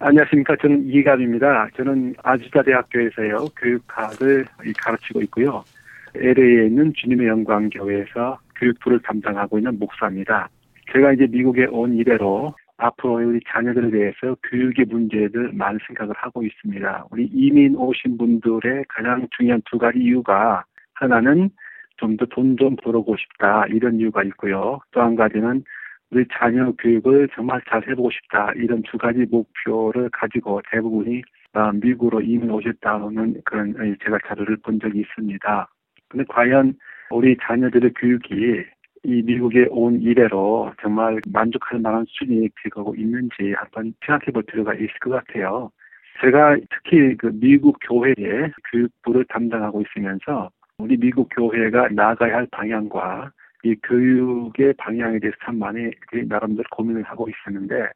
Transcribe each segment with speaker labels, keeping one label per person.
Speaker 1: 안녕하십니까. 저는 이갑입니다. 저는 아주자 대학교에서요, 교육학을 가르치고 있고요. LA에 있는 주님의 영광 교회에서 교육부를 담당하고 있는 목사입니다. 제가 이제 미국에 온 이래로 앞으로 우리 자녀들에 대해서 교육의 문제를 많은 생각을 하고 있습니다. 우리 이민 오신 분들의 가장 중요한 두 가지 이유가 하나는 좀 더 돈 좀 벌어보고 싶다 이런 이유가 있고요. 또 한 가지는 우리 자녀 교육을 정말 잘 해보고 싶다 이런 두 가지 목표를 가지고 대부분이 아, 미국으로 이민 오셨다는 그런 제가 자료를 본 적이 있습니다. 근데 과연 우리 자녀들의 교육이 이 미국에 온 이래로 정말 만족할 만한 수준이 되고 있는지 한번 생각해 볼 필요가 있을 것 같아요. 제가 특히 그 미국 교회의 교육부를 담당하고 있으면서 우리 미국 교회가 나아가야 할 방향과 이 교육의 방향에 대해서 참 많이 나름대로 고민을 하고 있었는데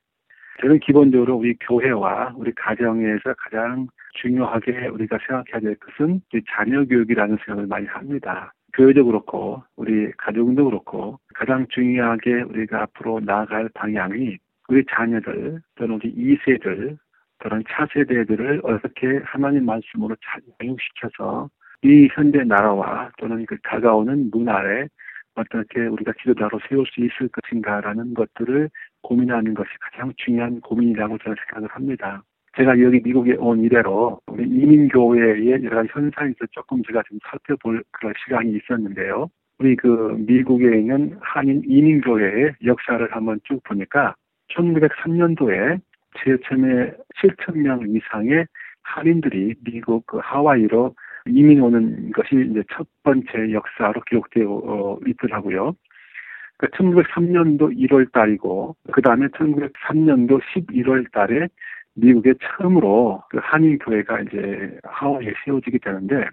Speaker 1: 저는 기본적으로 우리 교회와 우리 가정에서 가장 중요하게 우리가 생각해야 될 것은 자녀 교육이라는 생각을 많이 합니다. 교회도 그렇고 우리 가정도 그렇고 가장 중요하게 우리가 앞으로 나아갈 방향이 우리 자녀들 또는 우리 2세들 또는 차세대들을 어떻게 하나님 말씀으로 잘 양육시켜서 이 현대 나라와 또는 그 다가오는 문화에 어떻게 우리가 지도자로 세울 수 있을 것인가라는 것들을 고민하는 것이 가장 중요한 고민이라고 저는 생각을 합니다. 제가 여기 미국에 온 이래로 우리 이민교회의 여러 가지 현상에서 조금 제가 좀 살펴볼 그런 시간이 있었는데요. 우리 그 미국에 있는 한인 이민교회의 역사를 한번 쭉 보니까 1903년도에 제일 처음에 7천 명 이상의 한인들이 미국 그 하와이로 이민 오는 것이 이제 첫 번째 역사로 기록되어 어, 있더라고요. 그 1903년도 1월 달이고, 그 다음에 1903년도 11월 달에 미국에 처음으로 그 한인교회가 이제 하와이에 세워지게 되는데,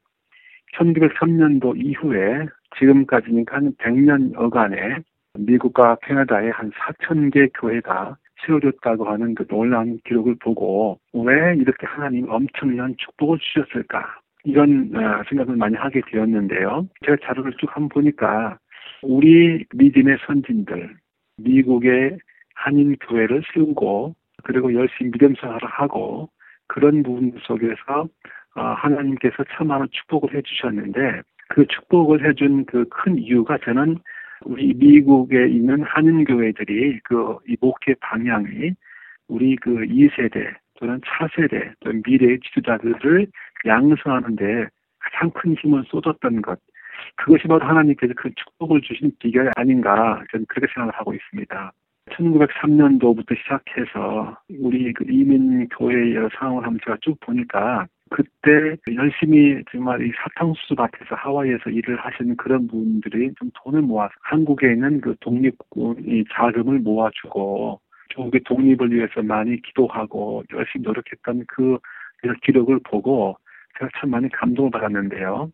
Speaker 1: 1903년도 이후에 지금까지니까 한 100년 어간에 미국과 캐나다에 한 4천 개 교회가 세워졌다고 하는 그 놀라운 기록을 보고 왜 이렇게 하나님 엄청난 축복을 주셨을까? 이런 어, 생각을 많이 하게 되었는데요. 제가 자료를 쭉 한번 보니까 우리 믿음의 선진들, 미국의 한인 교회를 세우고 그리고 열심히 믿음 생활을 하고 그런 부분 속에서 어, 하나님께서 참 많은 축복을 해주셨는데 그 축복을 해준 그 큰 이유가 저는 우리 미국에 있는 한인 교회들이 그 이 목회 방향이 우리 그 2세대 또는 차세대 또는 미래의 지도자들을 양성하는데 가장 큰 힘을 쏟았던 것. 그것이 바로 하나님께서 그 축복을 주신 비결이 아닌가 저는 그렇게 생각을 하고 있습니다. 1903년도부터 시작해서 우리 그 이민교회의 여러 상황을 한번 제가 쭉 보니까 그때 열심히 정말 이 사탕수수 밭에서 하와이에서 일을 하시는 그런 분들이 좀 돈을 모아서 한국에 있는 그 독립군 이 자금을 모아주고 조국의 독립을 위해서 많이 기도하고 열심히 노력했던 그 기록을 보고 제가 참 많이 감동을 받았는데요.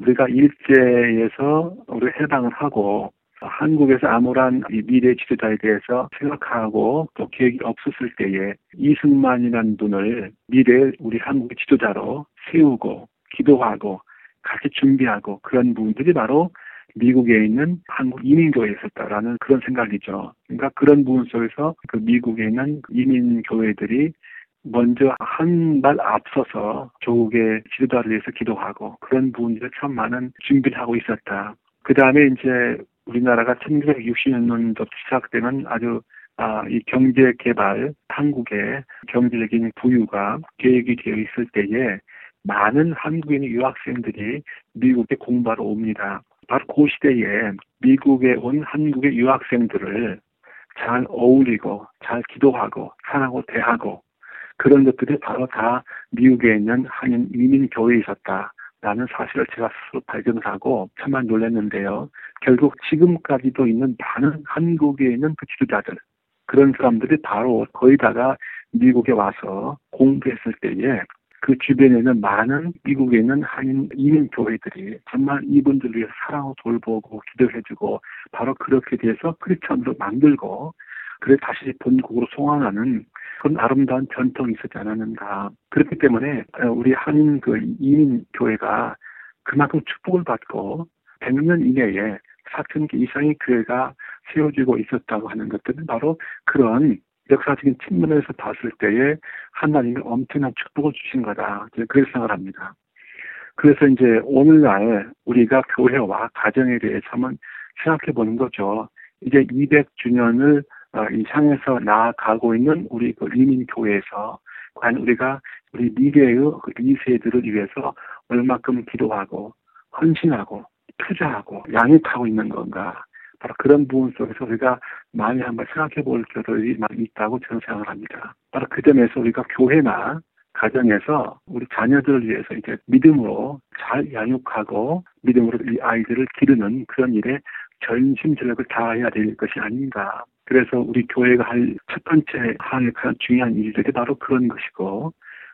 Speaker 1: 우리가 일제에서 우리 해방을 하고 한국에서 아무런 미래 지도자에 대해서 생각하고 또 계획이 없었을 때에 이승만이라는 분을 미래 우리 한국의 지도자로 세우고 기도하고 같이 준비하고 그런 분들이 바로 미국에 있는 한국 이민교회에 있었다라는 그런 생각이죠. 그러니까 그런 부분 속에서 그 미국에 있는 이민교회들이 먼저 한 발 앞서서 조국의 지도자를 위해서 기도하고 그런 부분들을 참 많은 준비를 하고 있었다. 그 다음에 이제 우리나라가 1960년도 시작되는 아주 아, 이 경제 개발, 한국의 경제적인 부유가 계획이 되어 있을 때에 많은 한국인 유학생들이 미국에 공부하러 옵니다. 바로 그 시대에 미국에 온 한국의 유학생들을 잘 어울리고 잘 기도하고 사랑하고 대하고 그런 것들이 바로 다 미국에 있는 한인 이민 교회에 있었다 라는 사실을 제가 스스로 발견하고 참만 놀랐는데요. 결국 지금까지도 있는 많은 한국에 있는 그 지도자들 그런 사람들이 바로 거의 다가 미국에 와서 공부했을 때에 그 주변에는 많은 미국에 있는 한인 이민 교회들이 정말 이분들 위해 사랑을 돌보고 기도해주고 바로 그렇게 돼서 크리스천으로 만들고 그래 다시 본국으로 송환하는 그런 아름다운 전통이 있었지 않았는가. 그렇기 때문에 우리 한인 그 이민 교회가 그만큼 축복을 받고 100년 이내에 4천 개 이상의 교회가 세워지고 있었다고 하는 것들은 바로 그런 역사적인 측면에서 봤을 때에 하나님이 엄청난 축복을 주신 거다. 그렇게 생각을 합니다. 그래서 이제 오늘날 우리가 교회와 가정에 대해서 한번 생각해 보는 거죠. 이제 200주년을 어, 향해서 나아가고 있는 우리 그 이민교회에서 과연 우리가 우리 미래의 그 2세들을 위해서 얼마큼 기도하고 헌신하고 투자하고 양육하고 있는 건가. 바로 그런 부분 속에서 우리가 많이 한번 생각해 볼 필요들이 많이 있다고 저는 생각을 합니다. 바로 그 점에서 우리가 교회나 가정에서 우리 자녀들을 위해서 이제 믿음으로 잘 양육하고 믿음으로 이 아이들을 기르는 그런 일에 전심 전력을 다해야 될 것이 아닌가. 그래서 우리 교회가 할 첫 번째 할 가장 중요한 일들이 바로 그런 것이고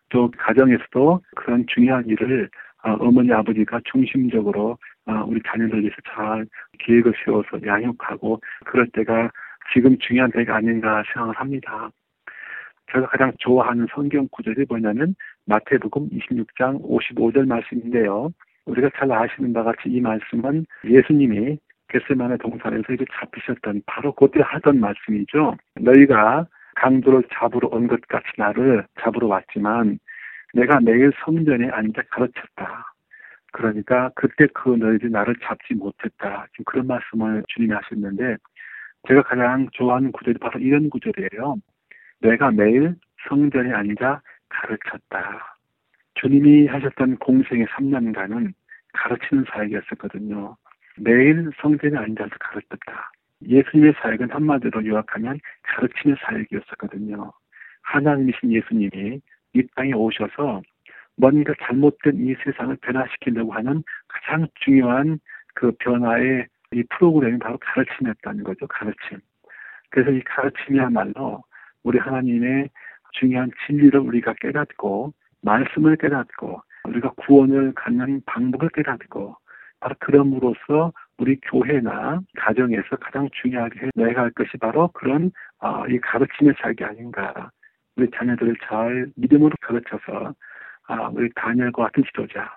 Speaker 1: 또 가정에서도 그런 중요한 일을 어, 어머니 아버지가 중심적으로 어, 우리 자녀들 위해서 잘 계획을 세워서 양육하고 그럴 때가 지금 중요한 때가 아닌가 생각을 합니다. 제가 가장 좋아하는 성경 구절이 뭐냐면 마태복음 26장 55절 말씀인데요. 우리가 잘 아시는 바와 같이 이 말씀은 예수님이 게스만의 동산에서 이제 잡히셨던 바로 그때 하던 말씀이죠. 너희가 강도를 잡으러 온 것 같이 나를 잡으러 왔지만 내가 매일 성전에 앉아 가르쳤다. 그러니까 그때 그 너희들이 나를 잡지 못했다. 지금 그런 말씀을 주님이 하셨는데 제가 가장 좋아하는 구절이 바로 이런 구절이에요. 내가 매일 성전에 앉아 가르쳤다. 주님이 하셨던 공생의 3년간은 가르치는 사역이었었거든요. 매일 성전에 앉아서 가르쳤다. 예수님의 사역은 한마디로 요약하면 가르치는 사역이었었거든요. 하나님이신 예수님이 이 땅에 오셔서 뭔가 잘못된 이 세상을 변화시키려고 하는 가장 중요한 그 변화의 이 프로그램이 바로 가르침이었다는 거죠. 가르침. 그래서 이 가르침이야말로 우리 하나님의 중요한 진리를 우리가 깨닫고 말씀을 깨닫고 우리가 구원을 갖는 방법을 깨닫고 바로 그럼으로써 우리 교회나 가정에서 가장 중요하게 내가 할 것이 바로 그런 어, 이 가르침의 살기 아닌가. 우리 자녀들을 잘 믿음으로 가르쳐서 아, 우리 다니엘과 같은 지도자,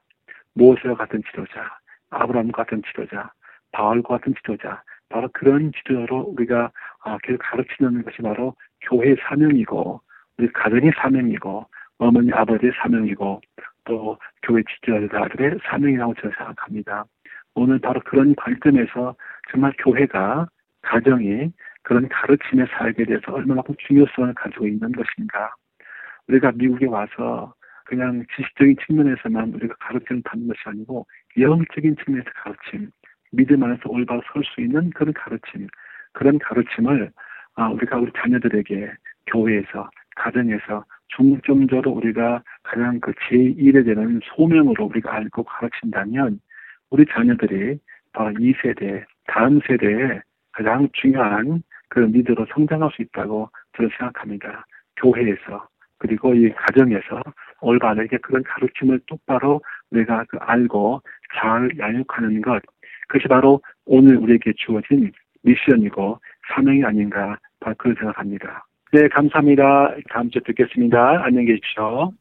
Speaker 1: 모세와 같은 지도자, 아브라함 같은 지도자, 바울과 같은 지도자, 바로 그런 지도자로 우리가 아, 계속 가르치는 것이 바로 교회의 사명이고, 우리 가정의 사명이고, 어머니 아버지의 사명이고, 또 교회 지도자들의 사명이라고 저는 생각합니다. 오늘 바로 그런 관점에서 정말 교회가 가정이 그런 가르침의 살게 돼서 얼마만큼 중요성을 가지고 있는 것인가. 우리가 미국에 와서 그냥 지식적인 측면에서만 우리가 가르침을 받는 것이 아니고 영적인 측면에서 가르침, 믿음 안에서 올바로 설 수 있는 그런 가르침, 그런 가르침을 아, 우리가 우리 자녀들에게 교회에서, 가정에서 중점적으로 우리가 가장 그 제1에 되는 소명으로 우리가 알고 가르친다면 우리 자녀들이 바로 이 세대, 다음 세대에 가장 중요한 그 리더로 성장할 수 있다고 저는 생각합니다. 교회에서 그리고 이 가정에서 올바르게 그런 가르침을 똑바로 우리가 그 알고 잘 양육하는 것 그것이 바로 오늘 우리에게 주어진 미션이고 사명이 아닌가 그런 생각합니다. 네, 감사합니다. 다음 주에 뵙겠습니다. 안녕히 계십시오.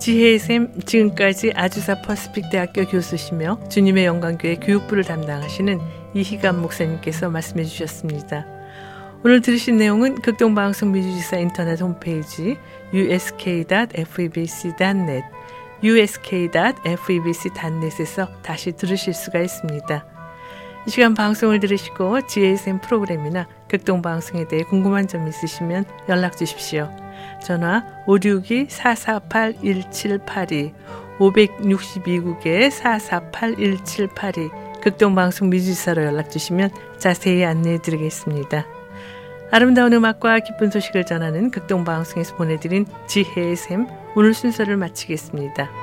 Speaker 2: 지혜의 샘 지금까지 아주사 퍼스픽 대학교 교수시며 주님의 영광교회 교육부를 담당하시는 이희감 목사님께서 말씀해 주셨습니다. 오늘 들으신 내용은 극동방송 미주지사 인터넷 홈페이지 usk.febc.net usk.febc.net에서 다시 들으실 수가 있습니다. 이 시간 방송을 들으시고 GSM 프로그램이나 극동방송에 대해 궁금한 점 있으시면 연락 주십시오. 전화 562-448-1782 562국에 448-1782 극동방송 미주사로 연락 주시면 자세히 안내해 드리겠습니다. 아름다운 음악과 기쁜 소식을 전하는 극동방송에서 보내드린 지혜의 샘 오늘 순서를 마치겠습니다.